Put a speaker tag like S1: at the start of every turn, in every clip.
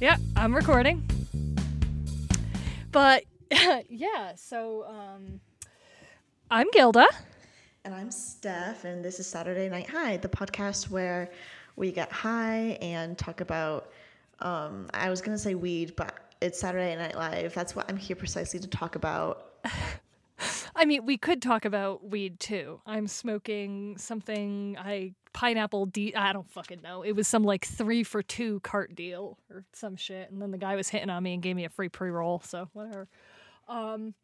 S1: Yeah, I'm recording. But yeah, so um, I'm Gilda.
S2: And I'm Steph, and this is Saturday Night High, the podcast where we get high and talk about, um, I was going to say weed, but it's Saturday Night Live. That's what I'm here precisely to talk about.
S1: I mean, we could talk about weed too. I'm smoking something I pineapple de I don't fucking know. It was some like 3 for 2 cart deal or some shit and then the guy was hitting on me and gave me a free pre-roll, so whatever. Um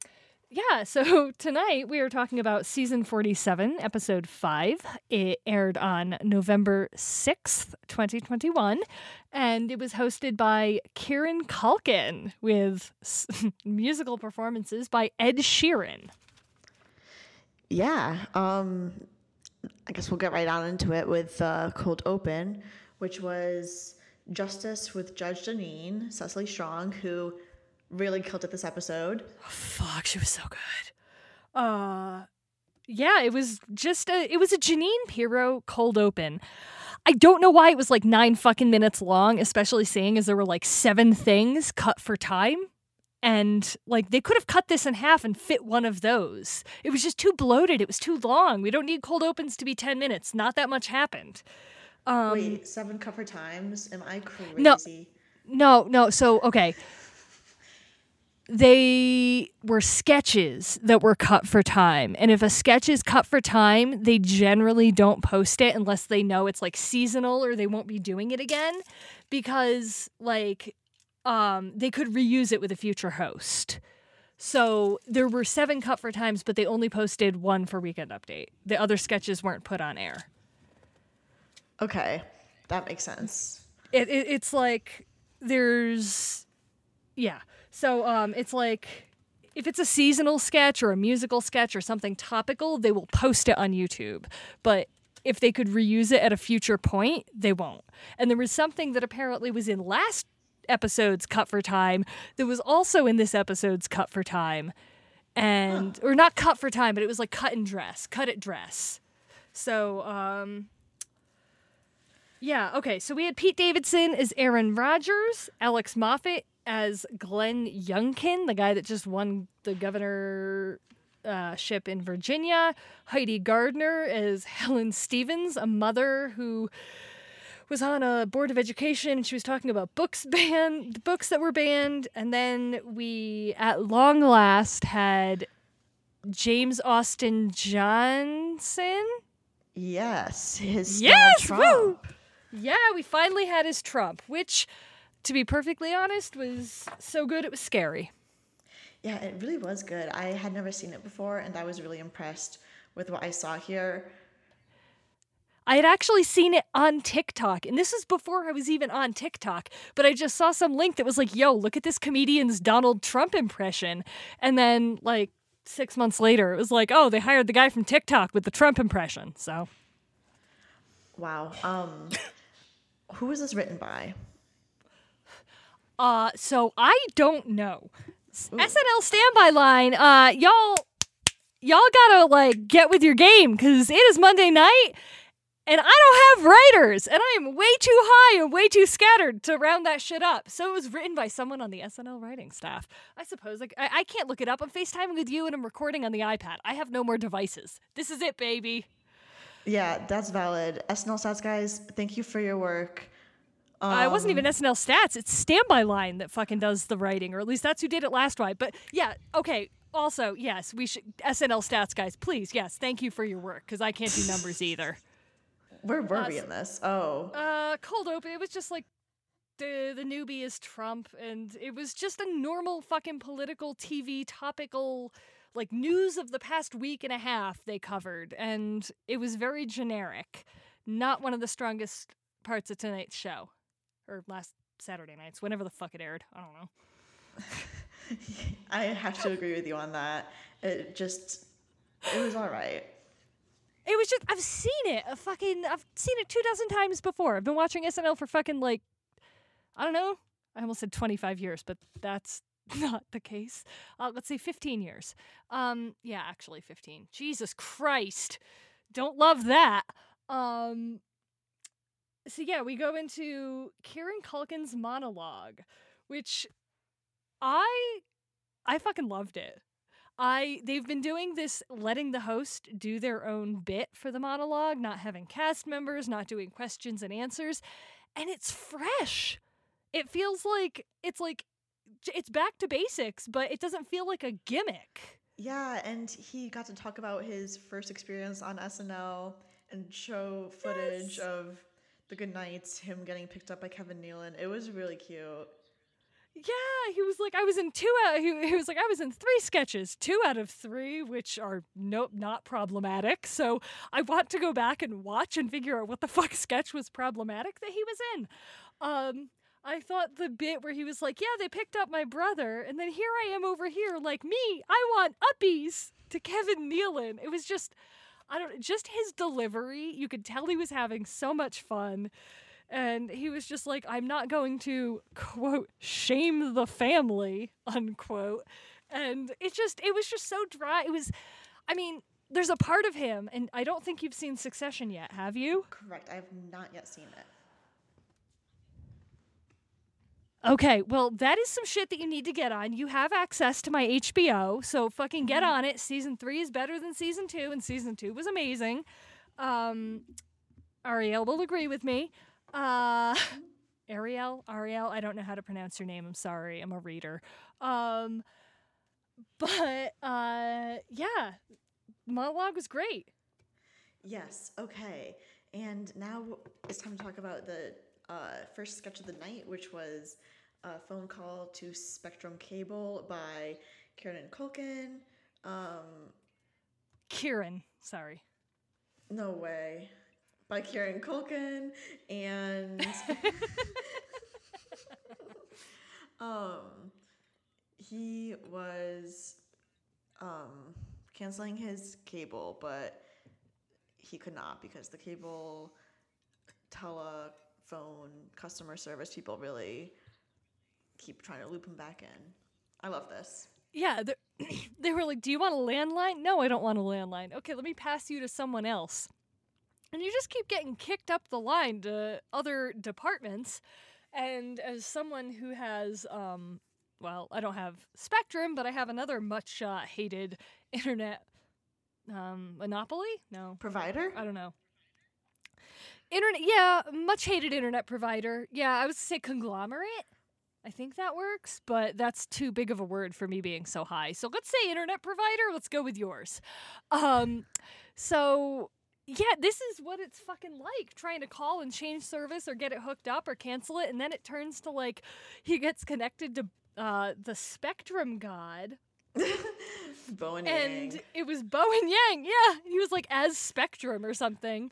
S1: yeah, so tonight we are talking about season 47, episode 5. It aired on November 6th, 2021, and it was hosted by Kieran Culkin with musical performances by Ed Sheeran.
S2: Yeah, um, I guess we'll get right on into it with uh, Cold Open, which was Justice with Judge Jeanine, Cecily Strong, who really killed it this episode.
S1: Oh, Fuck, she was so good. Uh yeah, it was just a it was a Jeanine Pirro cold open. I don't know why it was like nine fucking minutes long, especially seeing as there were like seven things cut for time. And like they could have cut this in half and fit one of those. It was just too bloated. It was too long. We don't need cold opens to be 10 minutes. Not that much happened. Um,
S2: Wait, seven cover times? Am I crazy?
S1: No. No, no. So, okay. They were sketches that were cut for time. And if a sketch is cut for time, they generally don't post it unless they know it's like seasonal or they won't be doing it again because like um they could reuse it with a future host. So there were 7 cut for times, but they only posted one for weekend update. The other sketches weren't put on air.
S2: Okay, that makes sense.
S1: it, it it's like there's yeah so um it's like if it's a seasonal sketch or a musical sketch or something topical they will post it on youtube but if they could reuse it at a future point they won't and there was something that apparently was in last episode's cut for time that was also in this episode's cut for time and or not cut for time but it was like cut and dress cut it dress so um yeah, okay. So we had Pete Davidson as Aaron Rodgers, Alex Moffat as Glenn Youngkin, the guy that just won the governor uh, ship in Virginia, Heidi Gardner as Helen Stevens, a mother who was on a board of education and she was talking about books banned, the books that were banned, and then we at long last had James Austin Johnson.
S2: Yes, his
S1: Yes,
S2: Donald
S1: woo!
S2: Trump.
S1: Yeah, we finally had his Trump, which, to be perfectly honest, was so good it was scary.
S2: Yeah, it really was good. I had never seen it before, and I was really impressed with what I saw here.
S1: I had actually seen it on TikTok, and this was before I was even on TikTok, but I just saw some link that was like, yo, look at this comedian's Donald Trump impression. And then, like, six months later, it was like, oh, they hired the guy from TikTok with the Trump impression. So,
S2: Wow. Um, who was this written by?
S1: uh, so I don't know. S- SNL standby line, uh, y'all, y'all gotta like get with your game because it is Monday night, and I don't have writers, and I am way too high and way too scattered to round that shit up. So it was written by someone on the SNL writing staff. I suppose like I, I can't look it up. I'm FaceTiming with you, and I'm recording on the iPad. I have no more devices. This is it, baby.
S2: Yeah, that's valid. SNL Stats guys, thank you for your work.
S1: Uh, it wasn't even SNL Stats. It's Standby Line that fucking does the writing, or at least that's who did it last time. But yeah, okay. Also, yes, we should SNL Stats guys, please, yes, thank you for your work because I can't do numbers either.
S2: Where were we in this? Oh,
S1: Uh, cold open. It was just like the the newbie is Trump, and it was just a normal fucking political TV topical. Like news of the past week and a half they covered, and it was very generic. Not one of the strongest parts of tonight's show, or last Saturday nights, whenever the fuck it aired. I don't know.
S2: I have to agree with you on that. It just, it was all right.
S1: It was just I've seen it a fucking I've seen it two dozen times before. I've been watching SNL for fucking like I don't know. I almost said 25 years, but that's not the case. Uh, let's say 15 years. Um, yeah, actually 15. Jesus Christ. Don't love that. Um, so yeah, we go into Kieran Culkin's monologue, which I I fucking loved it. I they've been doing this letting the host do their own bit for the monologue, not having cast members, not doing questions and answers, and it's fresh. It feels like it's like it's back to basics, but it doesn't feel like a gimmick.
S2: Yeah, and he got to talk about his first experience on SNL and show footage yes. of the good nights, him getting picked up by Kevin Nealon. It was really cute.
S1: Yeah, he was like, I was in two out. He, he was like, I was in three sketches, two out of three, which are nope, not problematic. So I want to go back and watch and figure out what the fuck sketch was problematic that he was in. Um, I thought the bit where he was like, Yeah, they picked up my brother, and then here I am over here, like me, I want uppies to Kevin Nealon. It was just, I don't, just his delivery. You could tell he was having so much fun and he was just like i'm not going to quote shame the family unquote and it just it was just so dry it was i mean there's a part of him and i don't think you've seen succession yet have you
S2: correct i have not yet seen it
S1: Okay, well, that is some shit that you need to get on. You have access to my HBO, so fucking get mm-hmm. on it. Season three is better than season two, and season two was amazing. Um, Ariel will agree with me. Uh, Ariel, Ariel, I don't know how to pronounce your name. I'm sorry. I'm a reader. Um, but uh, yeah, monologue was great.
S2: Yes. Okay. And now it's time to talk about the uh, first sketch of the night, which was a phone call to Spectrum Cable by Kieran Culkin. Um,
S1: Kieran, sorry.
S2: No way by Kieran Culkin and um he was um canceling his cable but he could not because the cable telephone customer service people really keep trying to loop him back in. I love this.
S1: Yeah, they were like, "Do you want a landline?" No, I don't want a landline. Okay, let me pass you to someone else and you just keep getting kicked up the line to other departments. And as someone who has, um, well, I don't have Spectrum, but I have another much uh, hated internet um, monopoly. No
S2: provider.
S1: I don't know. Internet, yeah, much hated internet provider. Yeah, I was to say conglomerate. I think that works, but that's too big of a word for me being so high. So let's say internet provider. Let's go with yours. Um, so yeah, this is what it's fucking like trying to call and change service or get it hooked up or cancel it. And then it turns to like he gets connected to uh, the Spectrum God.
S2: Bowen
S1: and
S2: Yang.
S1: it was Bowen Yang, yeah. He was like as Spectrum or something.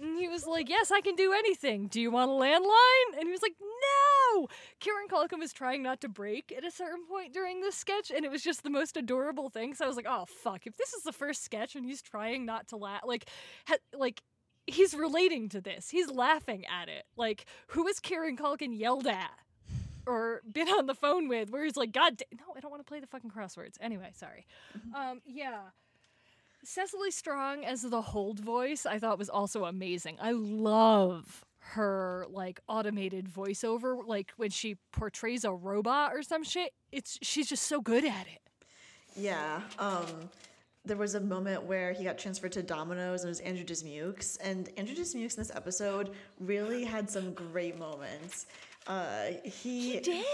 S1: And he was like, Yes, I can do anything. Do you want a landline? And he was like, No. Kieran Culkin was trying not to break at a certain point during this sketch, and it was just the most adorable thing. So I was like, Oh fuck, if this is the first sketch and he's trying not to laugh like ha- like he's relating to this. He's laughing at it. Like, who is Kieran Culkin yelled at? Or been on the phone with where he's like, God, da- no, I don't want to play the fucking crosswords. Anyway, sorry. Mm-hmm. Um, yeah. Cecily Strong as the hold voice, I thought was also amazing. I love her like automated voiceover, like when she portrays a robot or some shit. It's she's just so good at it.
S2: Yeah. Um there was a moment where he got transferred to Domino's and it was Andrew Dismukes. And Andrew Dismukes in this episode really had some great moments. Uh, he,
S1: he did.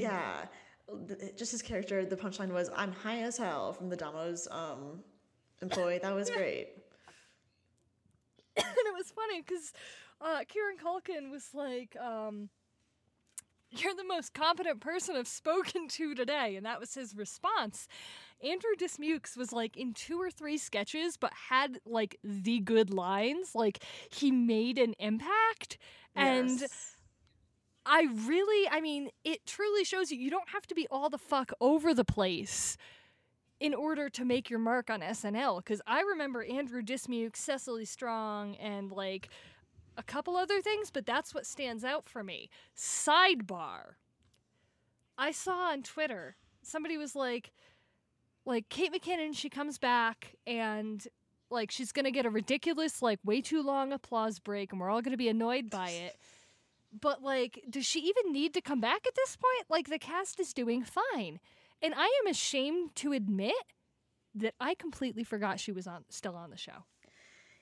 S2: Yeah. Just his character, the punchline was, I'm high as hell from the Domino's um, employee. That was great.
S1: and it was funny because uh, Kieran Culkin was like, um, You're the most competent person I've spoken to today. And that was his response. Andrew Dismukes was like in two or three sketches, but had like the good lines. Like he made an impact. Yes. And. I really, I mean, it truly shows you you don't have to be all the fuck over the place in order to make your mark on SNL. Because I remember Andrew Dismuke, Cecily Strong, and like a couple other things, but that's what stands out for me. Sidebar. I saw on Twitter somebody was like, like Kate McKinnon, she comes back and Like she's gonna get a ridiculous, like way too long applause break, and we're all gonna be annoyed by it. But like, does she even need to come back at this point? Like the cast is doing fine. And I am ashamed to admit that I completely forgot she was on still on the show.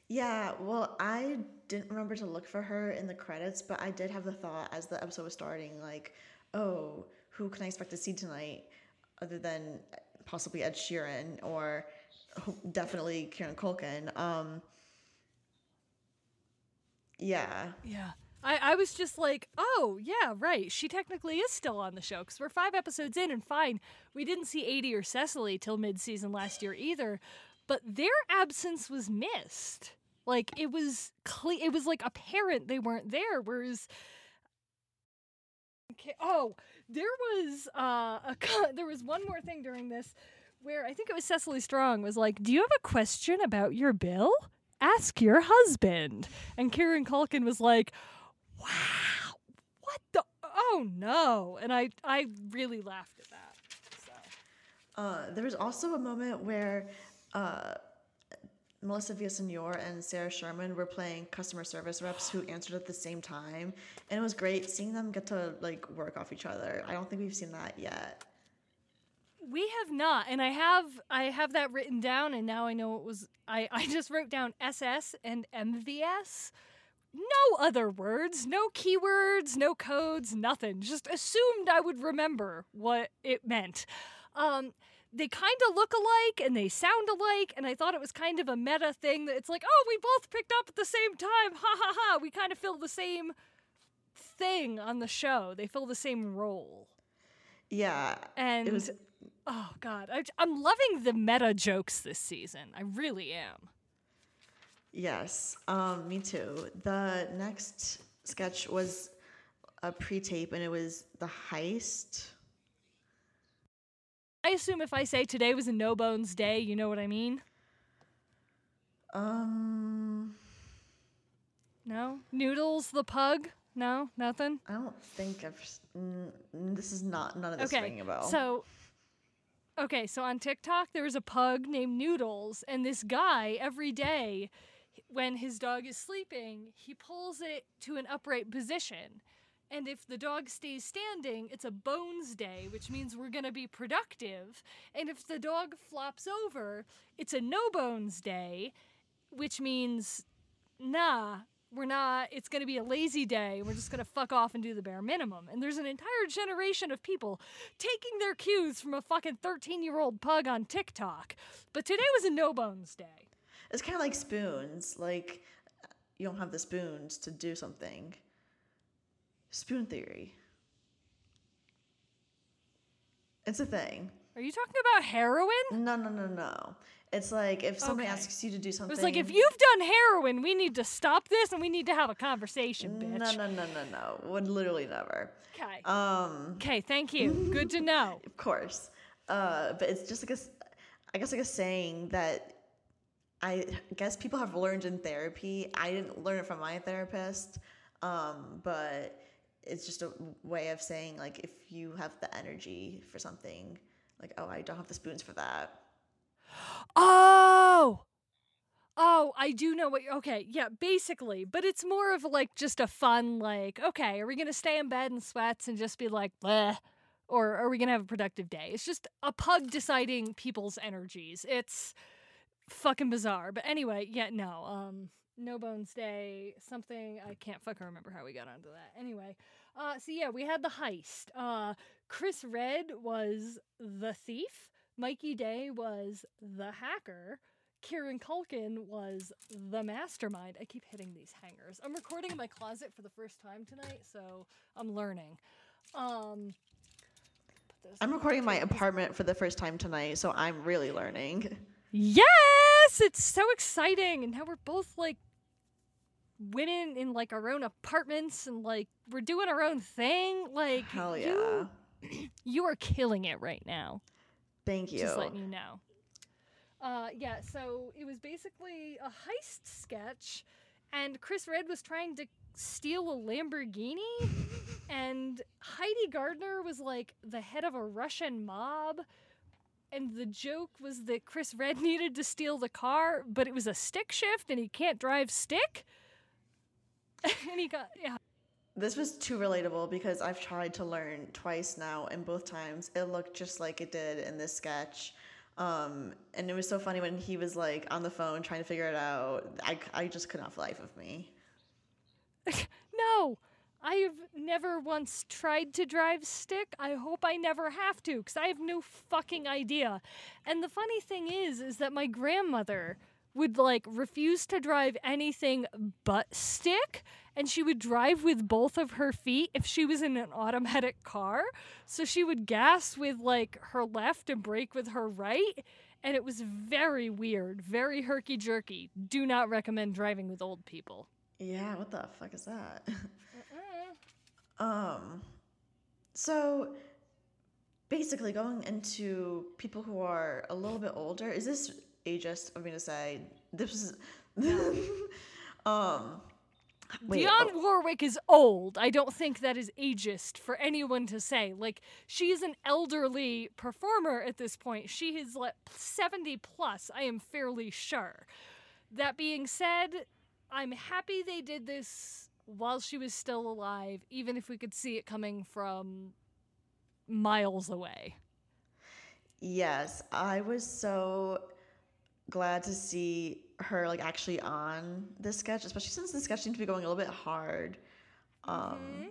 S2: Yeah, well, I didn't remember to look for her in the credits, but I did have the thought as the episode was starting, like, oh, who can I expect to see tonight other than possibly Ed Sheeran or definitely Kieran Culkin? Um, yeah.
S1: Yeah. I, I was just like, oh, yeah, right. She technically is still on the show because we're five episodes in and fine. We didn't see Aidy or Cecily till mid season last year either, but their absence was missed. Like it was cle- it was like apparent they weren't there. Whereas, okay, oh, there was uh, a there was one more thing during this where I think it was Cecily Strong was like, "Do you have a question about your bill? Ask your husband." And Karen Culkin was like, "Wow, what the? Oh no!" And I I really laughed at that. So.
S2: Uh, there was also a moment where uh, Melissa Villasenor and Sarah Sherman were playing customer service reps who answered at the same time, and it was great seeing them get to like work off each other. I don't think we've seen that yet.
S1: We have not, and I have I have that written down, and now I know it was I I just wrote down SS and MVS. No other words, no keywords, no codes, nothing. Just assumed I would remember what it meant. Um, they kind of look alike and they sound alike and i thought it was kind of a meta thing that it's like oh we both picked up at the same time ha ha ha we kind of fill the same thing on the show they fill the same role
S2: Yeah,
S1: and
S2: it was.
S1: oh god I, i'm loving the meta jokes this season i really am
S2: Yes, um, me too. The next sketch was a pre-tape, and it was the heist.
S1: i assume if i say today was a no bones day you know what i mean
S2: Um,
S1: no noodles the pug no nothing
S2: I don't think I've. mm, this is not none of this
S1: okay,
S2: ringing a bell.
S1: So, okay, so on TikTok, there was a pug named Noodles, and this guy every day, when his dog is sleeping, he pulls it to an upright position. And if the dog stays standing, it's a bones day, which means we're going to be productive. And if the dog flops over, it's a no bones day, which means, nah, we're not, it's going to be a lazy day. We're just going to fuck off and do the bare minimum. And there's an entire generation of people taking their cues from a fucking 13 year old pug on TikTok. But today was a no bones day.
S2: It's kind of like spoons. Like you don't have the spoons to do something. Spoon theory. It's a thing.
S1: Are you talking about heroin?
S2: No, no, no, no. It's like if somebody
S1: Okay.
S2: asks you to do something.
S1: It's like, if you've done heroin, we need to stop this and we need to have a conversation, bitch.
S2: No, no, no, no, no. Would literally never.
S1: Okay.
S2: Um,
S1: okay, thank you. Good to know.
S2: of course. Uh, but it's just like a, I guess like a saying that I guess people have learned in therapy. I didn't learn it from my therapist, um, but it's just a way of saying like if you have the energy for something, like oh I don't have the spoons for that.
S1: Oh! Oh, I do know what. you're. Okay, yeah, basically, but it's more of like just a fun, like, okay, are we gonna stay in bed in sweats and just be like, bleh, or are we gonna have a productive day? It's just a pug deciding people's energies. It's fucking bizarre. But anyway, yeah, no, um, no bones day, something I can't fucking remember how we got onto that. Anyway, uh, so yeah, we had the heist. Uh, Chris Redd was the thief. Mikey Day was the hacker. Kieran Culkin was the mastermind. I keep hitting these hangers. I'm recording in my closet for the first time tonight, so I'm learning. Um,
S2: I'm recording my apartment for the first time tonight, so I'm really learning.
S1: Yes, it's so exciting, and now we're both like women in like our own apartments, and like we're doing our own thing. Like
S2: Hell yeah!
S1: you, you are killing it right now.
S2: Thank you.
S1: Just letting you know. Uh, yeah, so it was basically a heist sketch, and Chris Redd was trying to steal a Lamborghini, and Heidi Gardner was like the head of a Russian mob. And the joke was that Chris Redd needed to steal the car, but it was a stick shift and he can't drive stick. and he got yeah.
S2: This was too relatable because I've tried to learn twice now, and both times it looked just like it did in this sketch. Um, and it was so funny when he was like on the phone trying to figure it out. I, I just could not for life of me.
S1: no, I've never once tried to drive stick. I hope I never have to because I have no fucking idea. And the funny thing is, is that my grandmother would like refuse to drive anything but stick and she would drive with both of her feet if she was in an automatic car so she would gas with like her left and brake with her right and it was very weird very herky jerky do not recommend driving with old people
S2: yeah what the fuck is that um so basically going into people who are a little bit older is this ageist i'm gonna say this is um
S1: Wait, Dionne oh. Warwick is old. I don't think that is ageist for anyone to say. Like she is an elderly performer at this point. She is like 70 plus, I am fairly sure. That being said, I'm happy they did this while she was still alive, even if we could see it coming from miles away.
S2: Yes, I was so glad to see her like actually on this sketch, especially since the sketch seemed to be going a little bit hard. Um mm-hmm.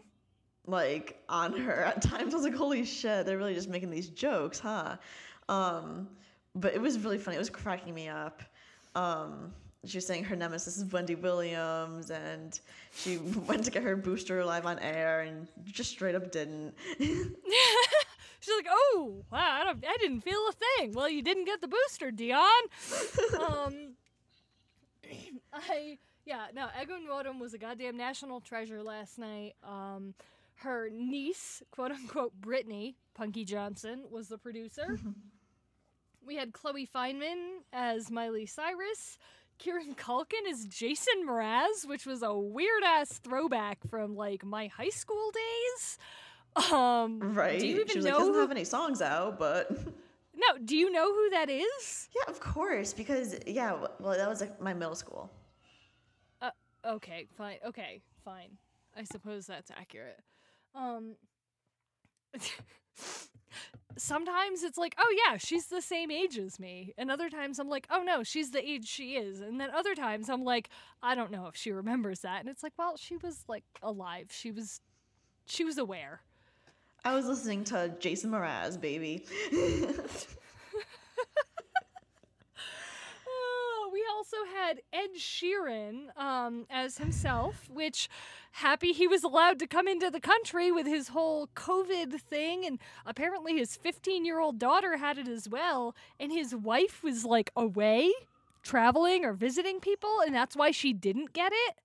S2: like on her at times. I was like, holy shit, they're really just making these jokes, huh? Um but it was really funny. It was cracking me up. Um she was saying her nemesis is Wendy Williams, and she went to get her booster live on air, and just straight up didn't.
S1: She's like, "Oh, wow, I, don't, I didn't feel a thing." Well, you didn't get the booster, Dionne. um, I yeah, no, Ego Nwodim was a goddamn national treasure last night. Um, her niece, quote unquote, Brittany Punkie Johnson, was the producer. we had Chloe Fineman as Miley Cyrus. Kieran Culkin is Jason Mraz, which was a weird ass throwback from like my high school days. Um,
S2: right. Do you even she was know? Like, doesn't have any songs out, but.
S1: No, do you know who that is?
S2: Yeah, of course, because yeah, well, that was like my middle school.
S1: Uh, okay, fine. Okay, fine. I suppose that's accurate. Um, sometimes it's like, oh yeah, she's the same age as me, and other times I'm like, oh no, she's the age she is, and then other times I'm like, I don't know if she remembers that, and it's like, well, she was like alive, she was, she was aware.
S2: I was listening to Jason Mraz, baby.
S1: oh, we also had Ed Sheeran um, as himself, which happy he was allowed to come into the country with his whole COVID thing. And apparently his 15 year old daughter had it as well. And his wife was like away traveling or visiting people. And that's why she didn't get it.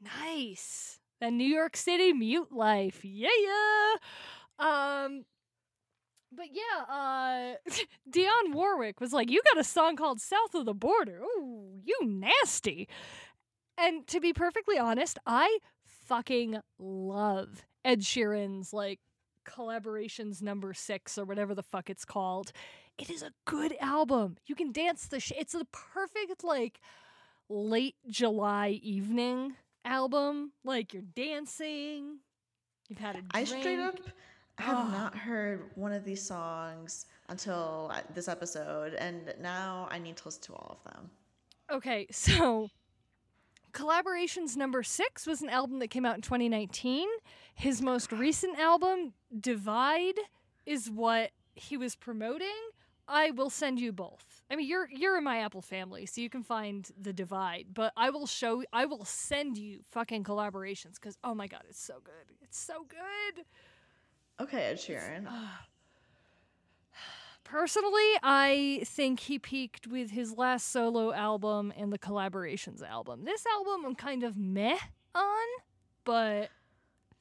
S1: Nice the New York City mute life. Yeah, yeah. Um, but yeah, uh, Dionne Warwick was like, "You got a song called South of the Border. Ooh, you nasty." And to be perfectly honest, I fucking love Ed Sheeran's like collaborations number six or whatever the fuck it's called. It is a good album. You can dance the shit. It's the perfect like late July evening album. Like you're dancing, you've had a drink. I
S2: straight up have oh. not heard one of these songs until uh, this episode, and now I need to listen to all of them.
S1: Okay, so Collaborations number six was an album that came out in 2019. His most recent album, Divide, is what he was promoting. I will send you both. I mean, you're you're in my Apple family, so you can find the divide. But I will show. I will send you fucking collaborations because oh my god, it's so good. It's so good.
S2: Okay, Ed Sheeran. Uh,
S1: personally, I think he peaked with his last solo album and the collaborations album. This album I'm kind of meh on, but.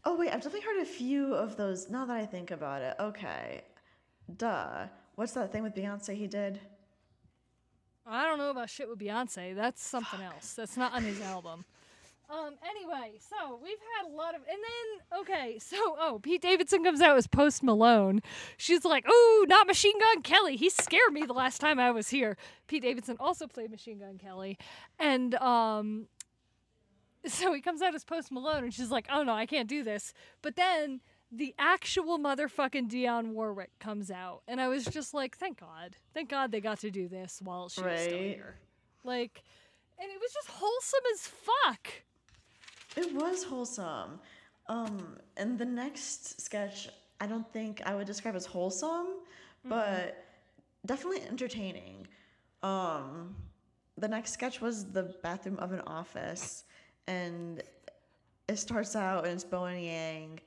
S2: Oh wait, I've definitely heard a few of those. Now that I think about it, okay, duh. What's that thing with Beyonce he did?
S1: I don't know about shit with Beyonce. That's something Fuck. else. That's not on his album. Um, anyway, so we've had a lot of, and then okay, so oh, Pete Davidson comes out as Post Malone. She's like, "Oh, not Machine Gun Kelly. He scared me the last time I was here." Pete Davidson also played Machine Gun Kelly, and um, so he comes out as Post Malone, and she's like, "Oh no, I can't do this." But then the actual motherfucking Dionne Warwick comes out, and I was just like, "Thank God, thank God they got to do this while she was still here." Like, and it was just wholesome as fuck.
S2: It was wholesome. Um, and the next sketch, I don't think I would describe as wholesome, but definitely entertaining. Um, the next sketch was the bathroom of an office, and it starts out and it's Bowen Yang,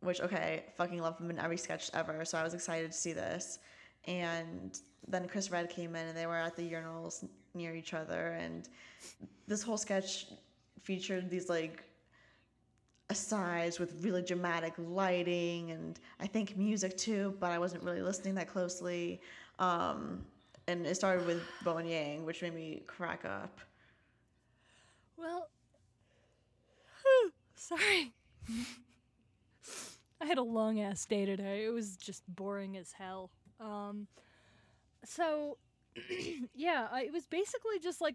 S2: which okay, fucking love him in every sketch ever. So I was excited to see this, and then Chris Redd came in and they were at the urinals near each other, and this whole sketch featured these like asides with really dramatic lighting and I think music too, but I wasn't really listening that closely. Um, and it started with Bowen Yang, which made me crack up.
S1: Well, sorry. I had a long ass day today. It was just boring as hell. Um, so, yeah, it was basically just like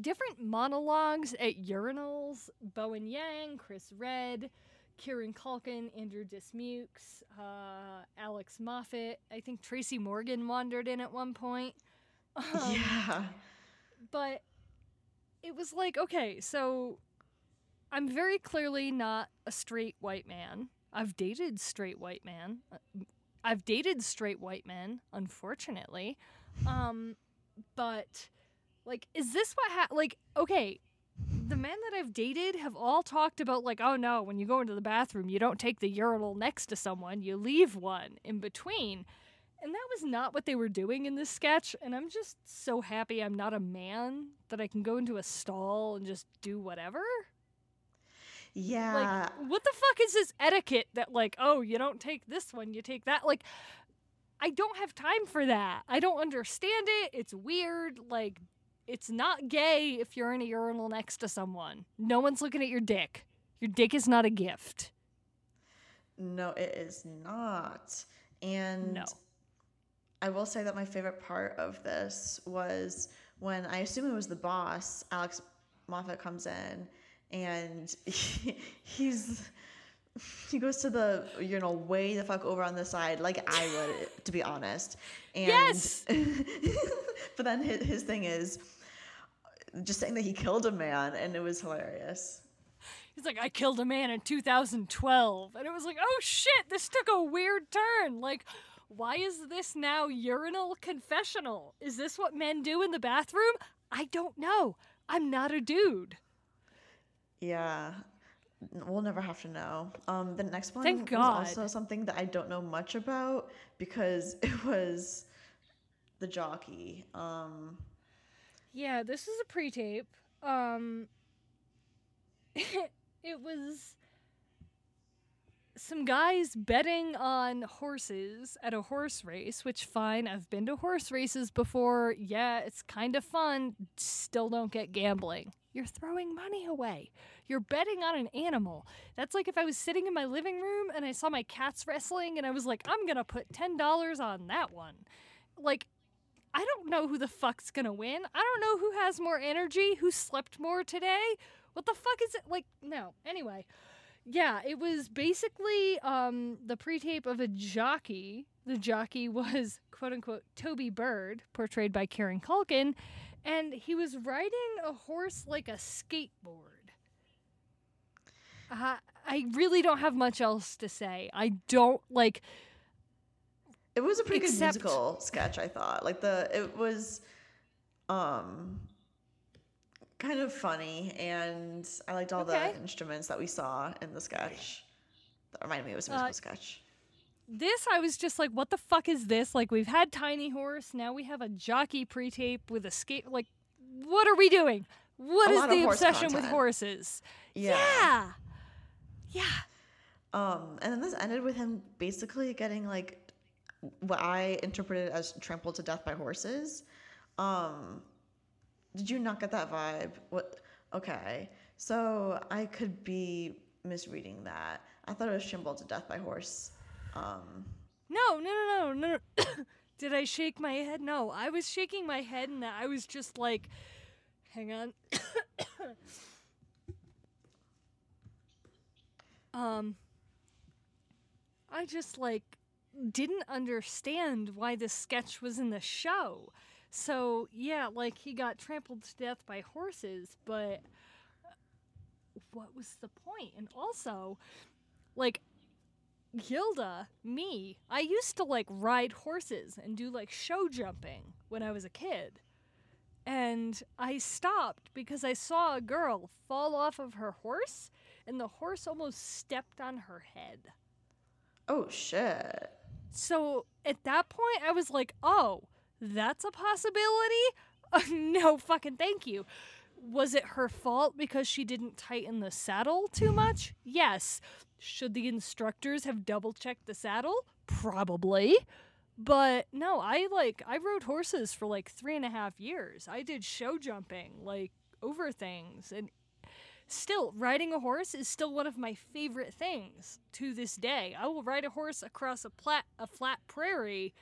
S1: different monologues at urinals. Bowen Yang, Chris Redd, Kieran Culkin, Andrew Dismukes, uh, Alex Moffat. I think Tracy Morgan wandered in at one point. Um,
S2: yeah.
S1: but it was like okay so i'm very clearly not a straight white man i've dated straight white man Uh, i've dated straight white men unfortunately um but like is this what ha- like okay the men that I've dated have all talked about like, oh no, when you go into the bathroom, you don't take the urinal next to someone, you leave one in between. And that was not what they were doing in this sketch. And I'm just so happy I'm not a man that I can go into a stall and just do whatever.
S2: Yeah.
S1: Like, what the fuck is this etiquette that, like, oh, you don't take this one, you take that? Like, I don't have time for that. I don't understand it. It's weird. Like, it's not gay if you're in a urinal next to someone. No one's looking at your dick. Your dick is not a gift.
S2: no, it is not. And
S1: No.
S2: I will say that my favorite part of this was when I assume it was the boss, Alex Moffat comes in and he, he's he goes to the you know way the fuck over on the side like I would to be honest. And
S1: Yes!
S2: but then his, his thing is just saying that he killed a man and it was hilarious.
S1: He's like, I killed a man in 2012. And it was like, oh shit, this took a weird turn. Like, why is this now urinal confessional? Is this what men do in the bathroom? I don't know. I'm not a dude.
S2: Yeah. We'll never have to know. Um, the next one
S1: Thank
S2: was
S1: God.
S2: also something that I don't know much about because it was the jockey. Um,
S1: Yeah, this is a pre-tape. Um it was some guys betting on horses at a horse race, which fine, I've been to horse races before. Yeah, it's kind of fun. Still don't get gambling. You're throwing money away. You're betting on an animal. That's like if I was sitting in my living room and I saw my cats wrestling and I was like, I'm going to put $10 on that one. Like I don't know who the fuck's gonna win. I don't know who has more energy, who slept more today. What the fuck is it? Like, no. Anyway, yeah, it was basically um, the pre tape of a jockey. The jockey was, quote unquote, Toby Bird, portrayed by Karen Culkin, and he was riding a horse like a skateboard. Uh, I really don't have much else to say. I don't like.
S2: It was a pretty
S1: Except-
S2: good musical sketch, I thought. Like the it was um kind of funny and I liked all
S1: Okay.
S2: the instruments that we saw in the sketch. That reminded me it was a
S1: Uh,
S2: musical sketch.
S1: this I was just like, what the fuck is this? Like we've had Tiny Horse, now we have a jockey pre-tape with a skate. Like, what are we doing? What
S2: A
S1: is
S2: lot of
S1: the
S2: horse
S1: obsession with
S2: content.
S1: horses?
S2: Yeah.
S1: yeah, yeah.
S2: Um, and then this ended with him basically getting like what I interpreted as trampled to death by horses. Um, did you not get that vibe? What Okay. So I could be misreading that. I thought it was Trimbled to Death by Horse. Um,
S1: no, no, no, no. no. Did I shake my head? No, I was shaking my head and I was just like, hang on. um, I just like didn't understand why this sketch was in the show. So, yeah, like he got trampled to death by horses, but uh, what was the point? And also, like, Gilda, me, I used to like ride horses and do like show jumping when I was a kid. And I stopped because I saw a girl fall off of her horse and the horse almost stepped on her head.
S2: oh shit.
S1: So at that point, I was like, oh, that's a possibility? Uh, no fucking thank you. Was it her fault because she didn't tighten the saddle too much? Yes. Should the instructors have double checked the saddle? Probably. But no, I like, I rode horses for like three and a half years. I did show jumping, like over things. And still, riding a horse is still one of my favorite things to this day. I will ride a horse across a, plat- a flat prairie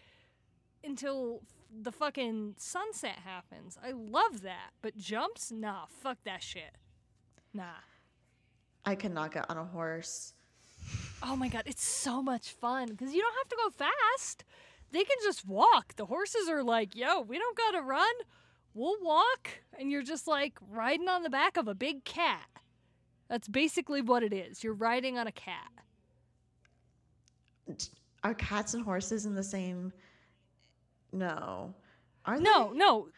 S1: until the fucking sunset happens. I love that. But jumps? Nah, fuck that shit. Nah.
S2: I cannot get on a horse.
S1: Oh my god, it's so much fun because you don't have to go fast. They can just walk. The horses are like, yo, we don't gotta run. We'll walk. And you're just like riding on the back of a big cat. That's basically what it is. You're riding on a cat.
S2: Are cats and horses in the same? No. Are
S1: No, no,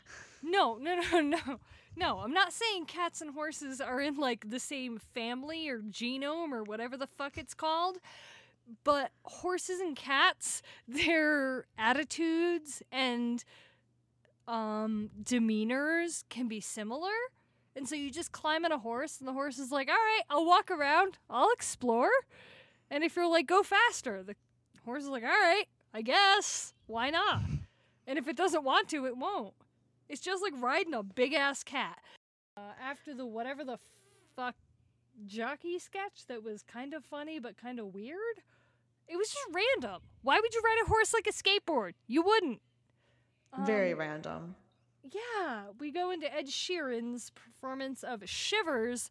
S1: no, no, no, no. No, I'm not saying cats and horses are in like the same family or genome or whatever the fuck it's called. But horses and cats, their attitudes and um, demeanors can be similar. And so you just climb on a horse, and the horse is like, all right, I'll walk around, I'll explore. And if you're like, go faster, the horse is like, all right, I guess. Why not? And if it doesn't want to, it won't. It's just like riding a big ass cat. Uh, after the whatever the fuck jockey sketch that was kind of funny but kind of weird, it was just random. Why would you ride a horse like a skateboard? You wouldn't.
S2: They very random?
S1: Yeah, we go into Ed Sheeran's performance of Shivers,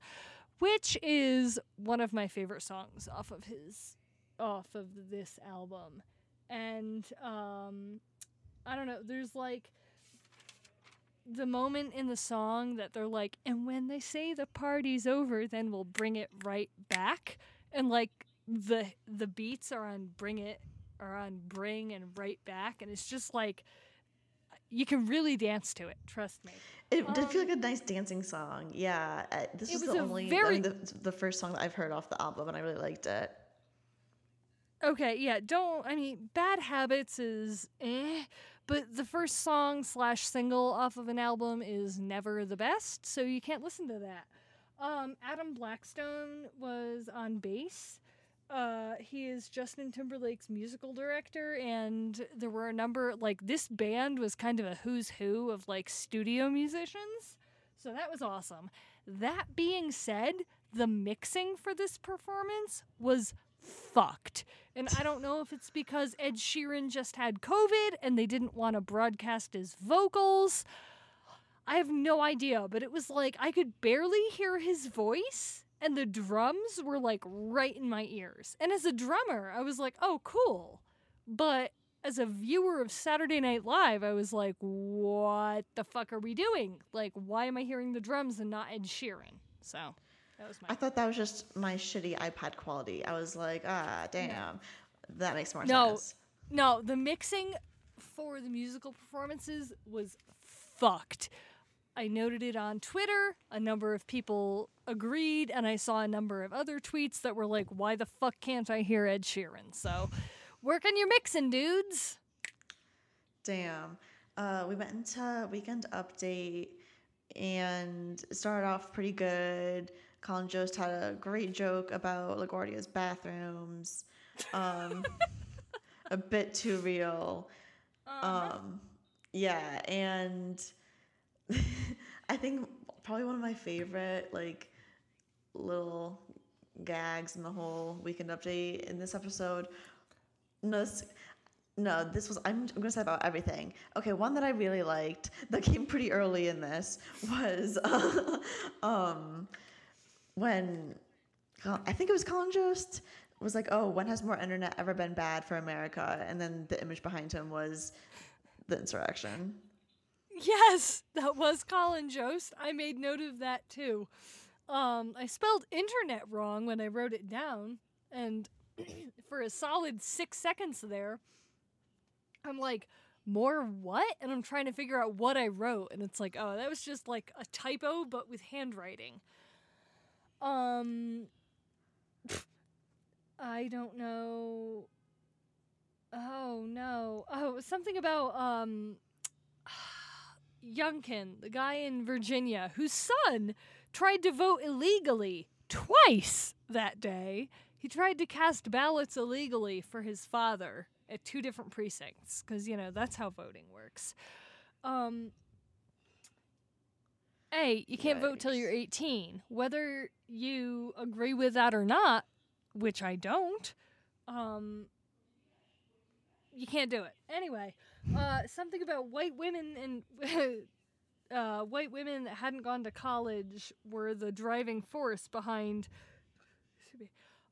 S1: which is one of my favorite songs off of his off of this album. And um I don't know, there's like the moment in the song that they're like, and when they say the party's over, then we'll bring it right back. And like the the beats are on bring it are on bring and right back and it's just like you can really dance to it trust me
S2: It did feel like a nice dancing song. Yeah, uh, this
S1: Um, It
S2: is
S1: was
S2: the only,
S1: very-
S2: I mean, the, the first song that I've heard off the album, and I really liked it.
S1: okay yeah don't i mean bad habits is eh but the first song slash single off of an album is never the best so you can't listen to that um adam blackstone was on bass uh, he is Justin Timberlake's musical director, and there were a number like this band was kind of a who's who of like studio musicians. So that was awesome. That being said, the mixing for this performance was fucked. And I don't know if it's because Ed Sheeran just had COVID and they didn't want to broadcast his vocals. I have no idea, but it was like I could barely hear his voice and the drums were like right in my ears. And as a drummer, I was like, "Oh, cool." But as a viewer of Saturday Night Live, I was like, "What the fuck are we doing? Like, why am I hearing the drums and not Ed Sheeran?" So, that was my
S2: I thought that was just my shitty iPad quality. I was like, ah, damn, that makes more
S1: No,
S2: sense.
S1: no, the mixing for the musical performances was fucked. I noted it on Twitter. A number of people agreed, and I saw a number of other tweets that were like, "Why the fuck can't I hear Ed Sheeran?" So, work on your mixing, dudes.
S2: Damn. Uh, we went into weekend update and it started off pretty good. Colin Jost had a great joke about LaGuardia's bathrooms. Um, a bit too real. Um, yeah, and I think probably one of my favorite like little gags in the whole weekend update in this episode. No, this, no, this was I'm, I'm gonna say about everything. Okay, one that I really liked that came pretty early in this was um when I think it was Colin Jost was like, "Oh, when has more internet ever been bad for America?" And then the image behind him was the insurrection.
S1: Yes, that was Colin Jost. I made note of that too. Um, I spelled internet wrong when I wrote it down, and for a solid six seconds there, I'm like, more what? And I'm trying to figure out what I wrote, and it's like, oh, that was just like a typo, but with handwriting. Um, I don't know. Oh no. Oh, something about um Youngkin, the guy in Virginia whose son tried to vote illegally twice that day. He tried to cast ballots illegally for his father at two different precincts because you know that's how voting works. Um, a, you can't vote till you're 18. Whether you agree with that or not, which I don't, um, you can't do it. Anyway, uh, something about white women and uh, white women that hadn't gone to college were the driving force behind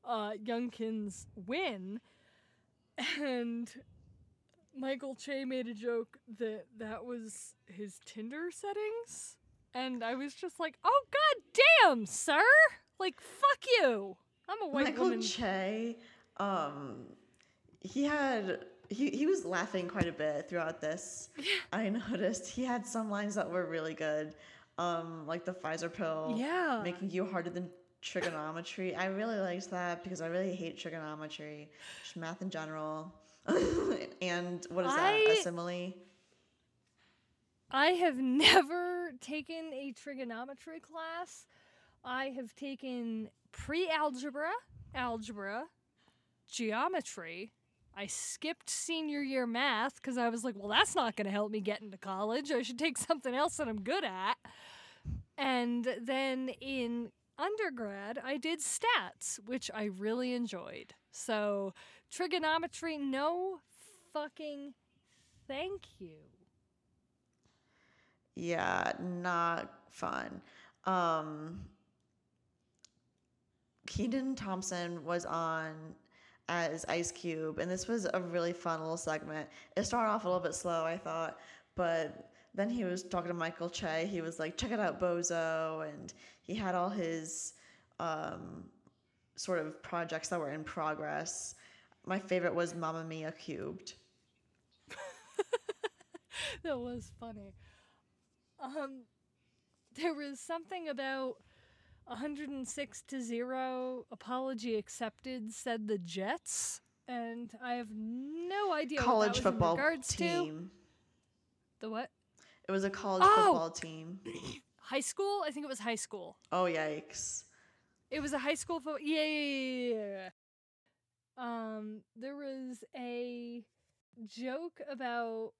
S1: uh, Youngkin's win. And Michael Che made a joke that that was his Tinder settings. And I was just like, oh, god damn, sir! Like, fuck you! I'm a white
S2: Michael
S1: woman.
S2: Che, um, he had he he was laughing quite a bit throughout this. I noticed he had some lines that were really good, um, like the Pfizer pill,
S1: Yeah.
S2: making you harder than trigonometry. I really liked that because I really hate trigonometry, just math in general. and what is that?
S1: I-
S2: A simile?
S1: I have never taken a trigonometry class. I have taken pre algebra, algebra, geometry. I skipped senior year math because I was like, well, that's not going to help me get into college. I should take something else that I'm good at. And then in undergrad, I did stats, which I really enjoyed. So, trigonometry, no fucking thank you.
S2: Yeah, not fun. Um, Kenan Thompson was on as Ice Cube, and this was a really fun little segment. It started off a little bit slow, I thought, but then he was talking to Michael Che. He was like, "Check it out, Bozo," and he had all his um, sort of projects that were in progress. My favorite was Mamma Mia Cubed.
S1: that was funny. Um, there was something about 106 to 0 apology accepted said the Jets and I have no idea
S2: College
S1: what
S2: football
S1: regards to
S2: team.
S1: the what
S2: It was a college
S1: Oh!
S2: football team.
S1: high school I think it was high school
S2: Oh yikes!
S1: it was a high school football yeah, yeah, yeah, yeah. um there was a joke about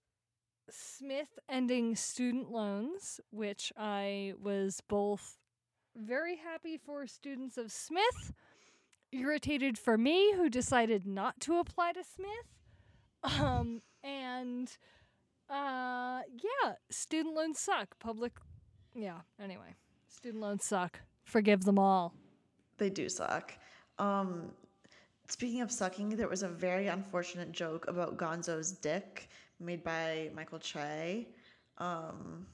S1: Smith ending student loans which I was both very happy for students of Smith, irritated for me who decided not to apply to Smith. Um, and uh, yeah, student loans suck. Public, yeah, anyway, student loans suck. Forgive them all.
S2: They do suck. Um, speaking of sucking, there was a very unfortunate joke about Gonzo's dick made by Michael Che. Um,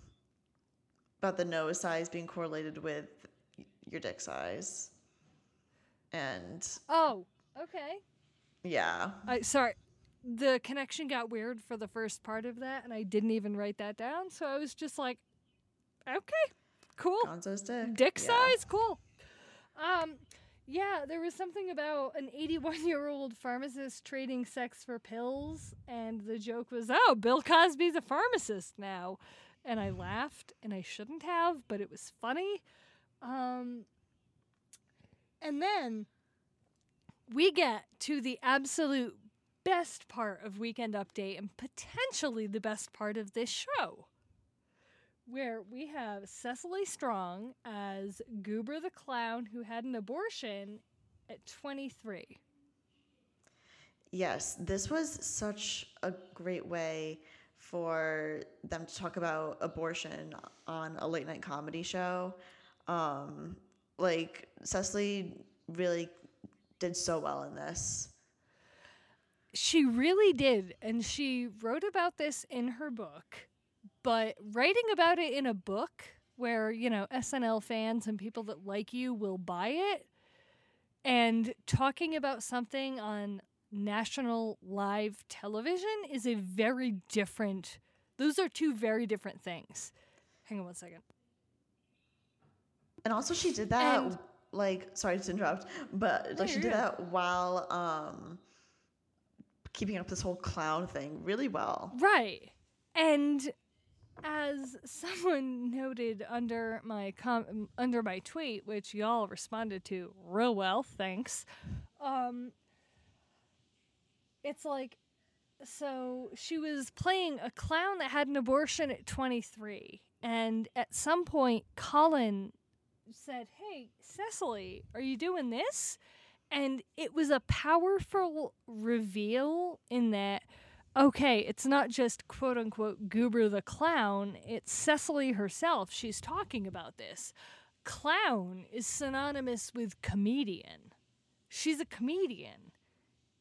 S2: about the nose size being correlated with your dick size. And
S1: Oh, okay.
S2: yeah,
S1: I sorry. The connection got weird for the first part of that, and I didn't even write that down. So I was just like, okay, cool.
S2: Gonzo's dick.
S1: dick
S2: Yeah.
S1: size cool um yeah there was something about an 81 year old pharmacist trading sex for pills and the joke was oh bill cosby's a pharmacist now and i laughed and i shouldn't have but it was funny um and then we get to the absolute best part of weekend update and potentially the best part of this show where we have Cecily Strong as Goober the clown who had an abortion at 23.
S2: Yes, this was such a great way for them to talk about abortion on a late night comedy show. Um, like Cecily really did so well in this.
S1: She really did. And she wrote about this in her book. But writing about it in a book where, you know, SNL fans and people that like you will buy it and talking about something on national live television is a very different those are two very different things. Hang on one second.
S2: And also she did that
S1: And-
S2: like sorry to interrupt, but like she did
S1: good.
S2: that while um keeping up this whole clown thing really well.
S1: Right. And as someone noted under my com- under my tweet, which y'all responded to real well, thanks. Um, it's like, so she was playing a clown that had an abortion at 23, and at some point, Colin said, "Hey, Cecily, are you doing this?" And it was a powerful reveal in that okay, it's not just quote unquote Goober the clown, it's Cecily herself. She's talking about this. Clown is synonymous with comedian. She's a comedian.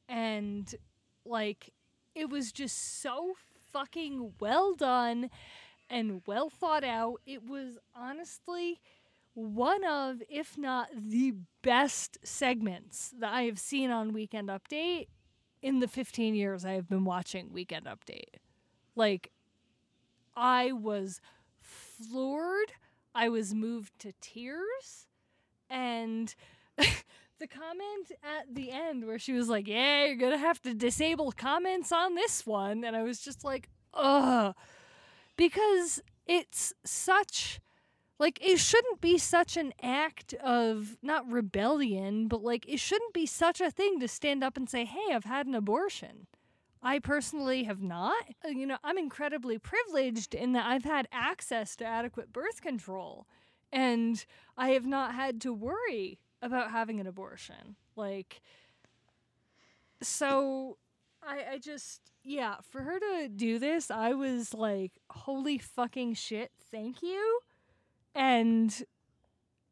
S1: And like it was just so fucking well done and well thought out. It was honestly one of, if not the best segments that I have seen on Weekend Update in the 15 years I have been watching Weekend Update. Like, I was floored. I was moved to tears. And the comment at the end where she was like, Yeah, you're to have to disable comments on this one. And I was just like, Ugh. Because it's such like it shouldn't be such an act of not rebellion but like it shouldn't be such a thing to stand up and say hey i've had an abortion i personally have not Uh, you know i'm incredibly privileged in that i've had access to adequate birth control and i have not had to worry about having an abortion like so I, I just yeah for her to do this i was like holy fucking shit thank you and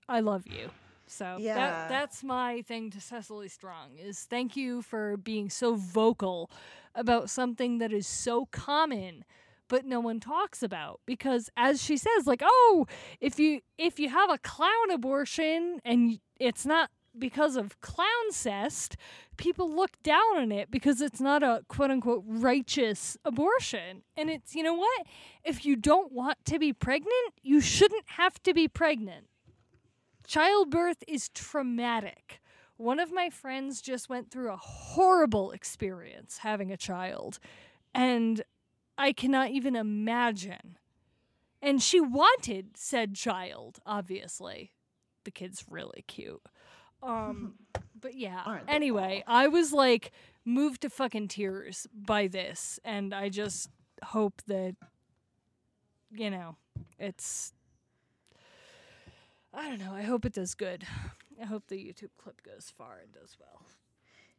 S1: I love you. So
S2: Yeah.
S1: that that's my thing to Cecily Strong is thank you for being so vocal about something that is so common but no one talks about because as she says like oh if you if you have a clown abortion and it's not because of clown cest people look down on it because it's not a quote unquote righteous abortion. And it's you know what? If you don't want to be pregnant you shouldn't have to be pregnant. Childbirth is traumatic. One of my friends just went through a horrible experience having a child and i cannot even imagine. And she wanted said child obviously the kid's really cute um but yeah anyway i was like moved to fucking tears by this and i just hope that you know it's i don't know i hope it does good i hope the youtube clip goes far and does well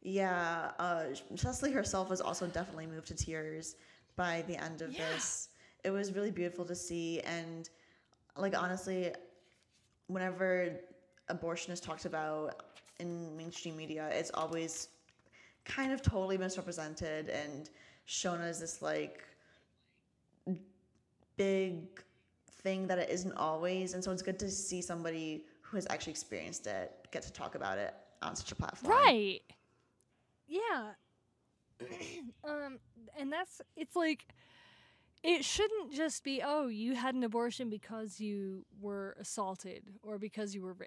S2: Yeah, uh, Cecily herself was also definitely moved to tears by the end of
S1: Yeah.
S2: this. It was really beautiful to see, and like honestly, whenever abortion is talked about in mainstream media, it's always kind of totally misrepresented and shown as this like big thing that it isn't always. And so it's good to see somebody who has actually experienced it get to talk about it on such a platform.
S1: Right. Yeah. um and that's it's like it shouldn't just be oh you had an abortion because you were assaulted or because you were ra-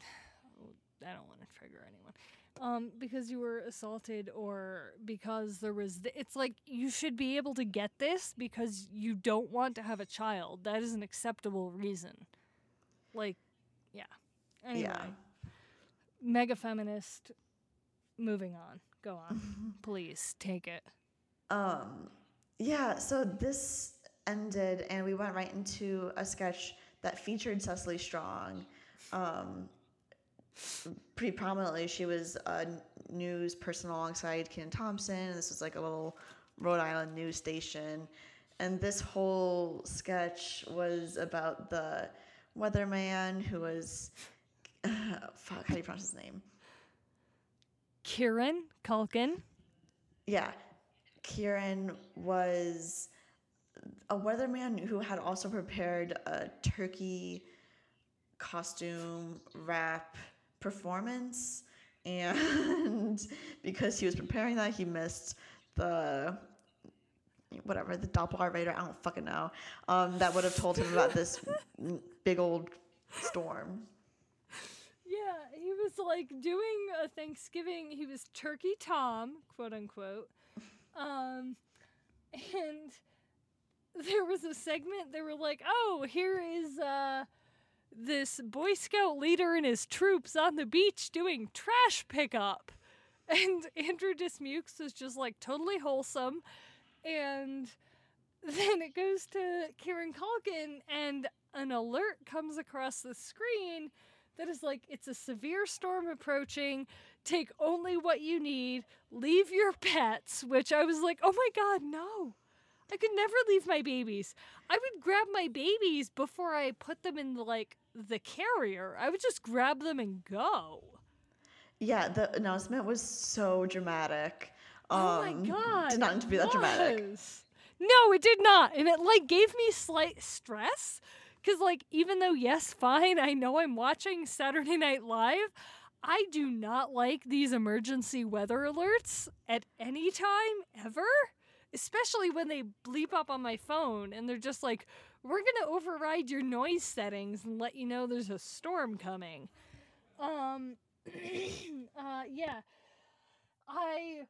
S1: I don't want to trigger anyone. Um because you were assaulted or because there was th- it's like you should be able to get this because you don't want to have a child. That is an acceptable reason. Like yeah. Anyway
S2: Yeah.
S1: mega feminist. Moving on. Go on. Please take it.
S2: Um, yeah, so this ended, and we went right into a sketch that featured Cecily Strong. Um, pretty prominently, she was a news person alongside Kenan Thompson. This was like a little Rhode Island news station. And this whole sketch was about the weatherman who was, fuck, how do you pronounce his name?
S1: Kieran Culkin.
S2: Yeah. Kieran was a weatherman who had also prepared a turkey costume wrap performance. And because he was preparing that, he missed the whatever the doppelganger I don't fucking know. Um, that would have told him about this big old storm.
S1: Yeah, he was like doing a Thanksgiving. He was Turkey Tom, quote unquote. Um, and there was a segment. They were like, "Oh, here is uh." This Boy Scout leader and his troops on the beach doing trash pickup. And Andrew Dismukes was just like totally wholesome. And then it goes to Kieran Culkin, and an alert comes across the screen that is like, it's a severe storm approaching. Take only what you need. Leave your pets, which I was like, oh my God, no. I could never leave my babies. I would grab my babies before I put them in the, like the carrier. I would just grab them and go.
S2: Yeah, the announcement was so dramatic.
S1: oh my
S2: Um,
S1: god.
S2: Did not need to be that dramatic.
S1: No, it did not. And it like gave me slight stress cuz like even though yes, fine, I know I'm watching Saturday Night Live, I do not like these emergency weather alerts at any time ever. Especially when they bleep up on my phone and they're just like, we're going to override your noise settings and let you know there's a storm coming. Um, uh, yeah. I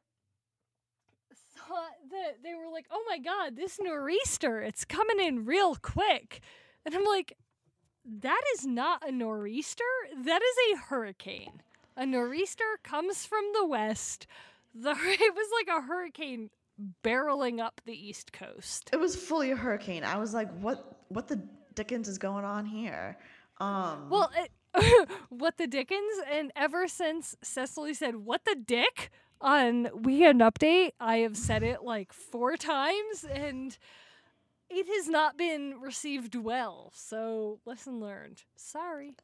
S1: thought that they were like, oh my god, this nor'easter, it's coming in real quick. And I'm like, that is not a nor'easter, that is a hurricane. A nor'easter comes from the west. The it was like a hurricane barreling up the east coast.
S2: It was fully a hurricane. I was like, what what the dickens is going on here? Um
S1: Well, it, what the dickens? And ever since Cecily said, "What the dick?" on Weekend Update, I have said it like four times, and it has not been received well. So lesson learned. Sorry.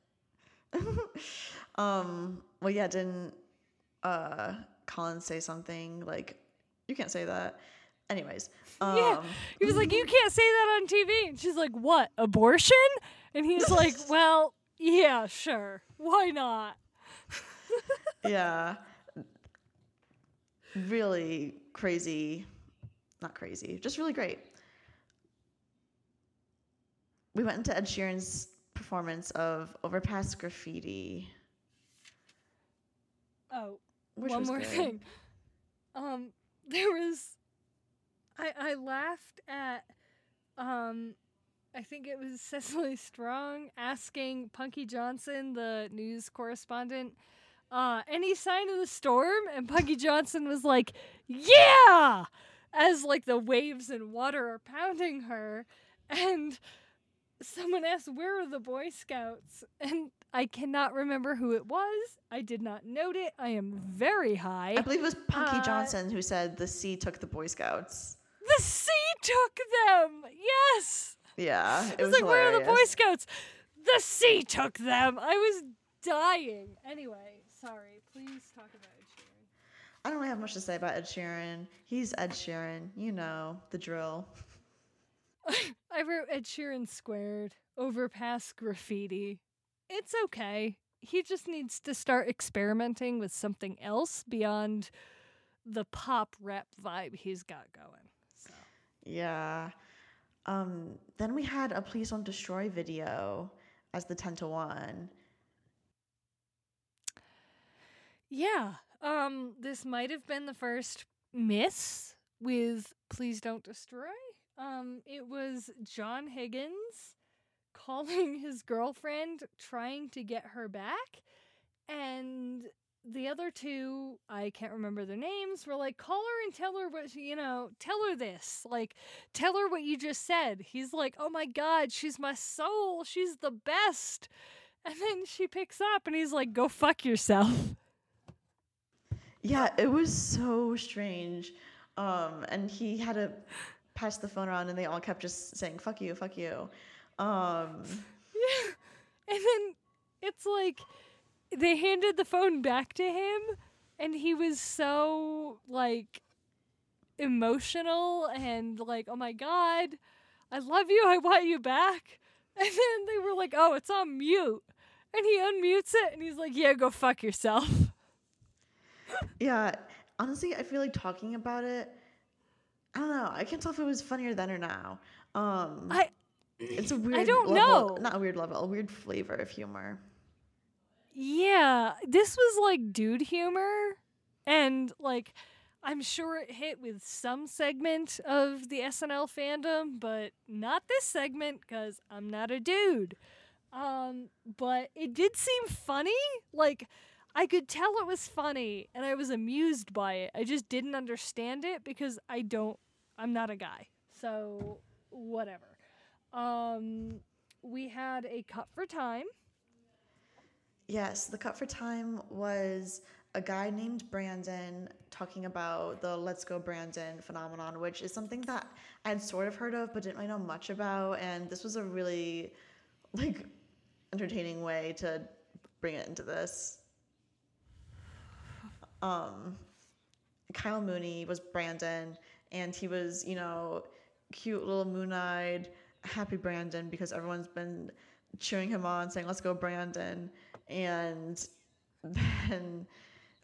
S2: um well yeah, didn't uh Colin say something like you can't say that. Anyways, um
S1: Yeah, he was like, "You can't say that on TV," and she's like, "What? Abortion?" And he's like, "Well, yeah, sure. Why not?"
S2: yeah. Really crazy. Not crazy, just really great. We went into Ed Sheeran's performance of Overpass Graffiti.
S1: Oh, one more
S2: good.
S1: thing. Um, there was, I I laughed at, um, I think it was Cecily Strong asking Punkie Johnson, the news correspondent, uh, any sign of the storm, and Punkie Johnson was like, "Yeah," as like the waves and water are pounding her, and someone asked, Where are the Boy Scouts? And I cannot remember who it was. I did not note it. I am very high.
S2: I believe it was Punkie
S1: Uh,
S2: Johnson who said the sea took the Boy Scouts.
S1: The sea took them! Yes!
S2: Yeah, it
S1: It was,
S2: was
S1: like, Where are the Boy. Scouts? The sea took them! I was dying. Anyway, sorry. Please talk about Ed Sheeran.
S2: I don't really have much to say about Ed Sheeran. He's Ed Sheeran, you know the drill.
S1: I wrote Ed Sheeran squared, overpass graffiti. It's okay. He just needs to start experimenting with something else beyond the pop rap vibe he's got going. So
S2: Yeah. Um, then we had a Please Don't Destroy video as the 10 to 1.
S1: yeah, um, this might have been the first miss with "Please Don't Destroy." Um, it was John Higgins calling his girlfriend, trying to get her back, and the other two, I can't remember their names, were like, call her and tell her what, you know, tell her this. Like, tell her what you just said. He's like, oh my God, she's my soul. She's the best. And then she picks up and he's like, go fuck yourself.
S2: Yeah, it was so strange. Um, and he had to pass the phone around and they all kept just saying, fuck you, fuck you. Um,
S1: yeah. And then it's like, they handed the phone back to him and he was so like emotional and like oh my god i love you i want you back and then they were like oh it's on mute and he unmutes it and he's like yeah go fuck yourself
S2: yeah honestly i feel like talking about it i don't know i can't tell if it was funnier then or now um
S1: i
S2: it's a weird
S1: i don't
S2: level,
S1: know
S2: not a weird level a weird flavor of humor
S1: yeah, this was like dude humor. And like, I'm sure it hit with some segment of the SNL fandom, but not this segment because I'm not a dude. Um, but it did seem funny. Like, I could tell it was funny and I was amused by it. I just didn't understand it because I don't, I'm not a guy. So, whatever. Um, we had a cut for time
S2: Yes, the cut for time was a guy named Brandon talking about the Let's Go Brandon phenomenon, which is something that I had sort of heard of but didn't really know much about. And this was a really like entertaining way to bring it into this. Um, Kyle Mooney was Brandon, and he was, you know, cute little moon eyed, happy Brandon because everyone's been cheering him on, saying, Let's go, Brandon. And then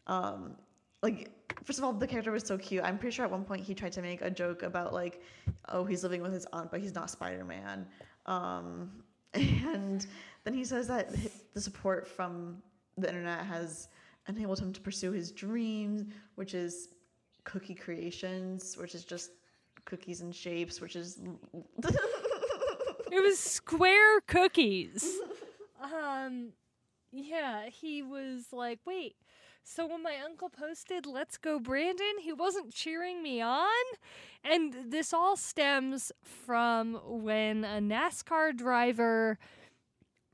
S2: um like first of all the character was so cute. I'm pretty sure at one point he tried to make a joke about like oh he's living with his aunt but he's not spider-man. Um and then he says that the support from the internet has enabled him to pursue his dreams which is cookie creations which is just cookies and shapes which is
S1: it was square cookies um yeah, he was like, wait, so when my uncle posted, let's go, Brandon, he wasn't cheering me on? And this all stems from when a NASCAR driver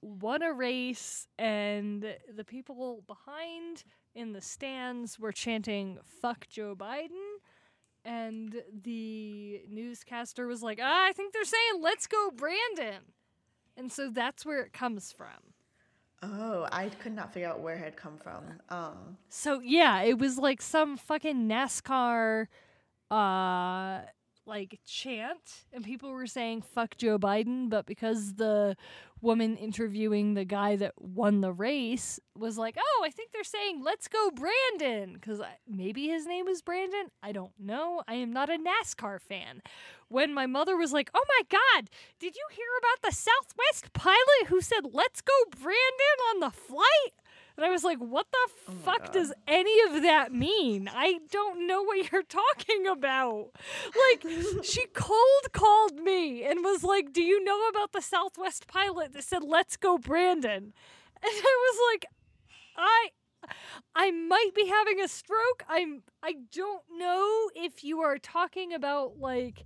S1: won a race and the people behind in the stands were chanting, fuck Joe Biden. And the newscaster was like, ah, I think they're saying, let's go, Brandon. And so that's where it comes from.
S2: Oh, I could not figure out where it had come from. Um,
S1: so yeah, it was like some fucking NASCAR uh like chant and people were saying fuck Joe Biden, but because the woman interviewing the guy that won the race was like, "Oh, I think they're saying let's go Brandon" cuz maybe his name was Brandon. I don't know. I am not a NASCAR fan. When my mother was like, "Oh my god, did you hear about the Southwest pilot who said let's go Brandon on the flight?" And I was like, what the oh fuck does any of that mean? I don't know what you're talking about. Like, she cold called me and was like, do you know about the Southwest pilot that said, let's go, Brandon? And I was like, I. I might be having a stroke. I'm I don't know if you are talking about like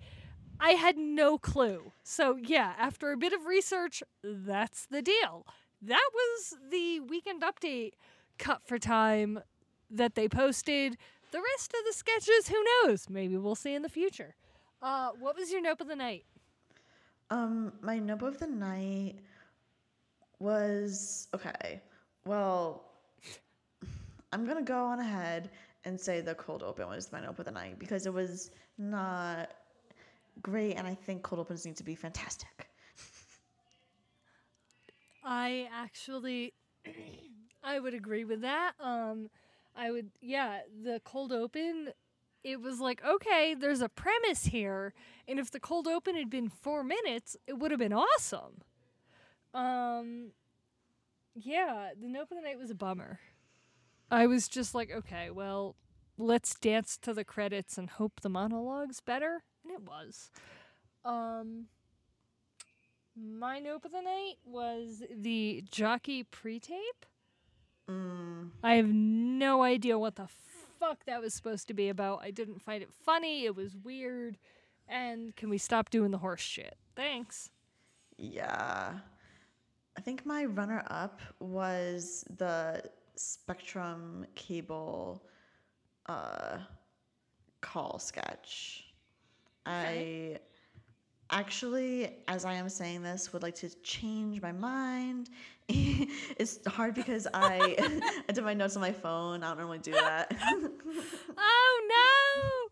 S1: I had no clue. So yeah, after a bit of research, that's the deal that was the weekend update cut for time that they posted. The rest of the sketches, who knows? Maybe we'll see in the future. Uh, what was your nope of the night?
S2: Um, my nope of the night was okay. Well, I'm gonna go on ahead and say the cold open was my nope of the night because it was not great, and I think cold opens need to be fantastic.
S1: I actually I would agree with that. Um I would yeah, the cold open it was like, okay, there's a premise here, and if the cold open had been 4 minutes, it would have been awesome. Um yeah, the nope of the night was a bummer. I was just like, okay, well, let's dance to the credits and hope the monologue's better, and it was. Um my nope of the night was the jockey pre-tape. I have no idea what the fuck that was supposed to be about. I didn't find it funny. It was weird. And can we stop doing the horse shit? Thanks.
S2: Yeah. I think my runner up was the Spectrum cable uh, call sketch. I actually, as I am saying this, would like to change my mind. it's hard because I I did my notes on my phone. I don't normally do that.
S1: Oh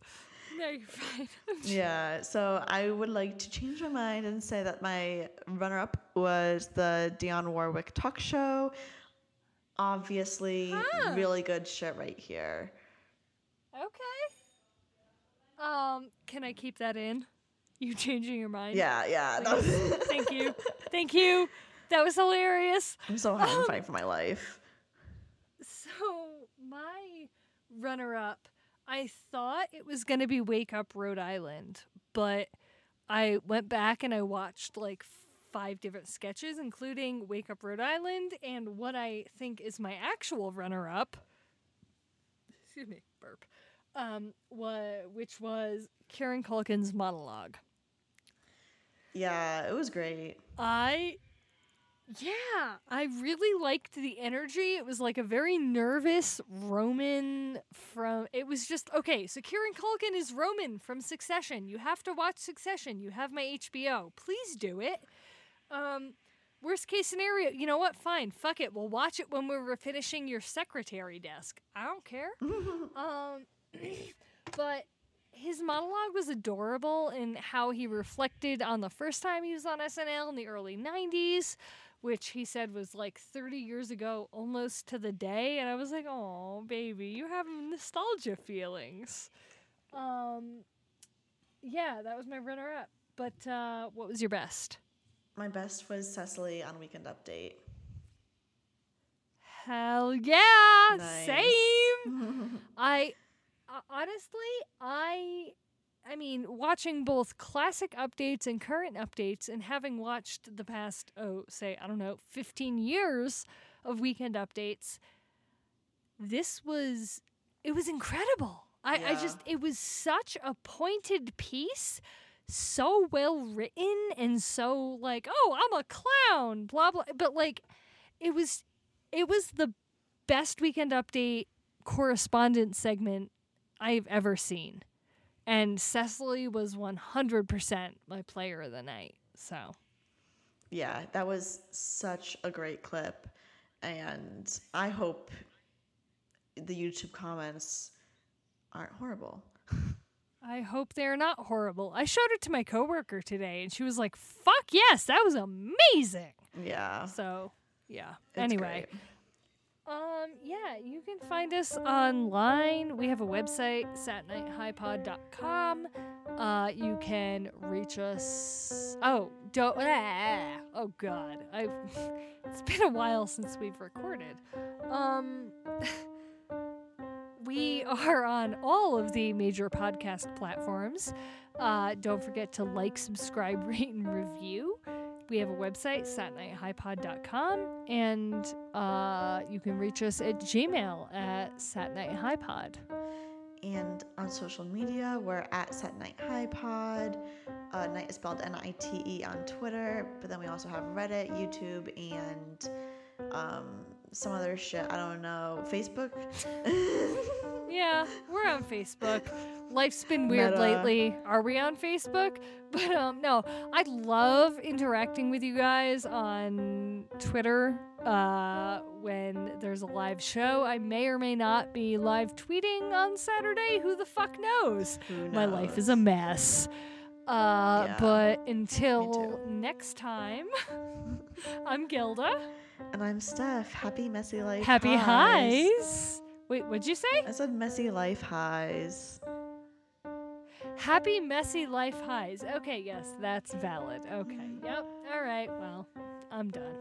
S1: no! No, you're fine.
S2: yeah, so I would like to change my mind and say that my runner up was the Dionne Warwick talk show. Obviously,
S1: Huh.
S2: really good shit right here.
S1: okay. Um, can I keep that in? You changing your mind?
S2: Yeah, yeah. that was-
S1: Thank you. Thank you. That was hilarious.
S2: I'm so high and fighting for my life.
S1: So my runner up, I thought it was gonna be Wake Up Rhode Island, but I went back and I watched like five different sketches, including Wake Up Rhode Island and what I think is my actual runner up. Excuse me, burp. Um, wa- which was Kieran Culkin's monologue.
S2: Yeah, it was great.
S1: I yeah, I really liked the energy. It was like a very nervous Roman from it was just okay, so Kieran Culkin is Roman from Succession. You have to watch Succession. You have my HBO. Please do it. Um worst case scenario, you know what? Fine. Fuck it. We'll watch it when we're finishing your secretary desk. I don't care. um but his monologue was adorable in how he reflected on the first time he was on SNL in the early 90s, which he said was like 30 years ago, almost to the day. And I was like, oh, baby, you have nostalgia feelings. Um, yeah, that was my runner up. But uh, what was your best?
S2: My best was Cecily on Weekend Update.
S1: Hell yeah,
S2: Nice.
S1: same. I uh, honestly, I I mean, watching both classic updates and current updates and having watched the past oh, say, I don't know, 15 years of weekend updates, this was it was incredible. I, I just it was such a pointed piece so well written and so like oh i'm a clown blah blah but like it was it was the best weekend update correspondent segment i've ever seen and cecily was 100% my player of the night so
S2: Yeah, that was such a great clip. And I hope the YouTube comments aren't horrible.
S1: i hope they're not horrible i showed it to my coworker today and she was like fuck yes that was amazing
S2: Yeah.
S1: so yeah
S2: it's
S1: anyway
S2: great.
S1: Um, yeah, you can find us online. We have a website, satnighthighpod.com. Uh, you can reach us. Oh, don't. ah, oh, God. I've, it's been a while since we've recorded. Um, we are on all of the major podcast platforms. Uh, don't forget to like, subscribe, rate, and review. We have a website, satnighthighpod.com, and uh, you can reach us at Gmail at satnighthighpod.
S2: And on social media, we're at Sat Night High Pod. Uh, night is spelled N I T E on Twitter, but then we also have Reddit, YouTube, and um, some other shit. I don't know. Facebook?
S1: Yeah, we're on Facebook. Life's been weird
S2: Meta.
S1: lately. Are we on Facebook? But um, no, I love interacting with you guys on Twitter. Uh, when there's a live show, I may or may not be live tweeting on Saturday. Who the fuck knows?
S2: Who
S1: My life is a mess. Uh,
S2: Yeah,
S1: but until next time, I'm Gilda.
S2: And I'm Steph. Happy messy life.
S1: Happy
S2: highs.
S1: highs. Wait, what'd you say?
S2: I said messy life highs.
S1: Happy messy life highs. Okay, yes, that's valid. Okay, yep. All right, well, I'm done.